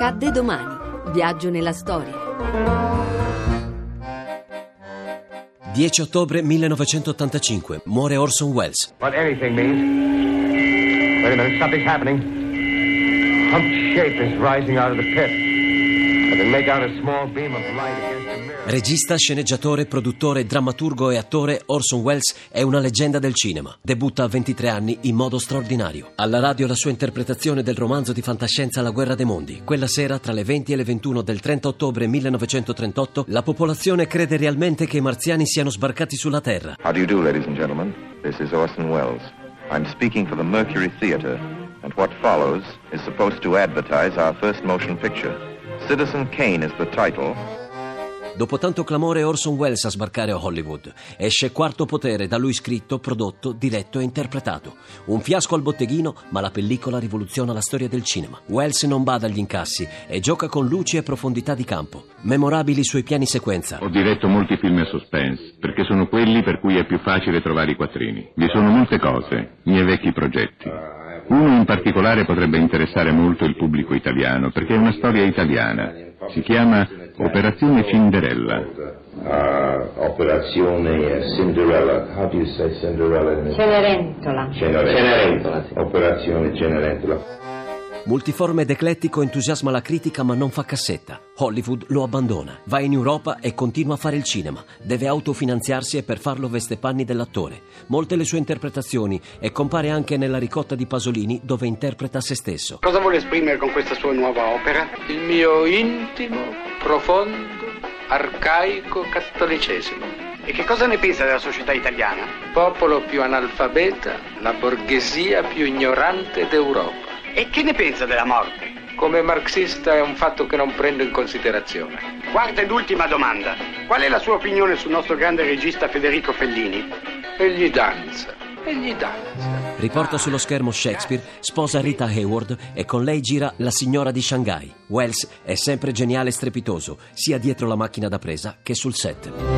Accadde domani. Viaggio nella storia. 10 ottobre 1985. Muore Orson Welles. What anything means. Wait a minute, something's happening. Humped shape is rising out of the pit. Regista, sceneggiatore, produttore, drammaturgo e attore, Orson Welles è una leggenda del cinema. Debutta a 23 anni in modo straordinario. Alla radio la sua interpretazione del romanzo di fantascienza La guerra dei mondi. Quella sera, tra le 20 e le 21 del 30 ottobre 1938, la popolazione crede realmente che i marziani siano sbarcati sulla Terra. How do you do, ladies and gentlemen? This is Orson Welles. I'm speaking for the Mercury Theater, and what follows is supposed to advertise our first motion picture. Citizen Kane is the title. Dopo tanto clamore Orson Welles a sbarcare a Hollywood. Esce Quarto Potere, da lui scritto, prodotto, diretto e interpretato. Un fiasco al botteghino, ma la pellicola rivoluziona la storia del cinema. Welles non bada agli incassi e gioca con luci e profondità di campo. Memorabili i suoi piani sequenza. Ho diretto molti film a suspense, perché sono quelli per cui è più facile trovare i quattrini. Vi sono molte cose, miei vecchi progetti. Uno in particolare potrebbe interessare molto il pubblico italiano, perché è una storia italiana. Si chiama Operazione Cinderella. uh, Operazione Cinderella. How do you say Cinderella? in- Cenerentola. Cenerentola. Operazione Cenerentola. Multiforme ed eclettico entusiasma la critica ma non fa cassetta. Hollywood lo abbandona. Va in Europa e continua a fare il cinema. Deve autofinanziarsi e per farlo veste panni dell'attore. Molte le sue interpretazioni e compare anche nella ricotta di Pasolini dove interpreta se stesso. Cosa vuole esprimere con questa sua nuova opera? Il mio intimo, profondo, arcaico cattolicesimo. E che cosa ne pensa della società italiana? Popolo più analfabeta, la borghesia più ignorante d'Europa. E che ne pensa della morte? Come marxista è un fatto che non prendo in considerazione. Quarta ed ultima domanda. Qual è la sua opinione sul nostro grande regista Federico Fellini? Egli danza, egli danza. Riporta sullo schermo Shakespeare, sposa Rita Hayward e con lei gira La signora di Shanghai. Wells è sempre geniale e strepitoso, sia dietro la macchina da presa che sul set.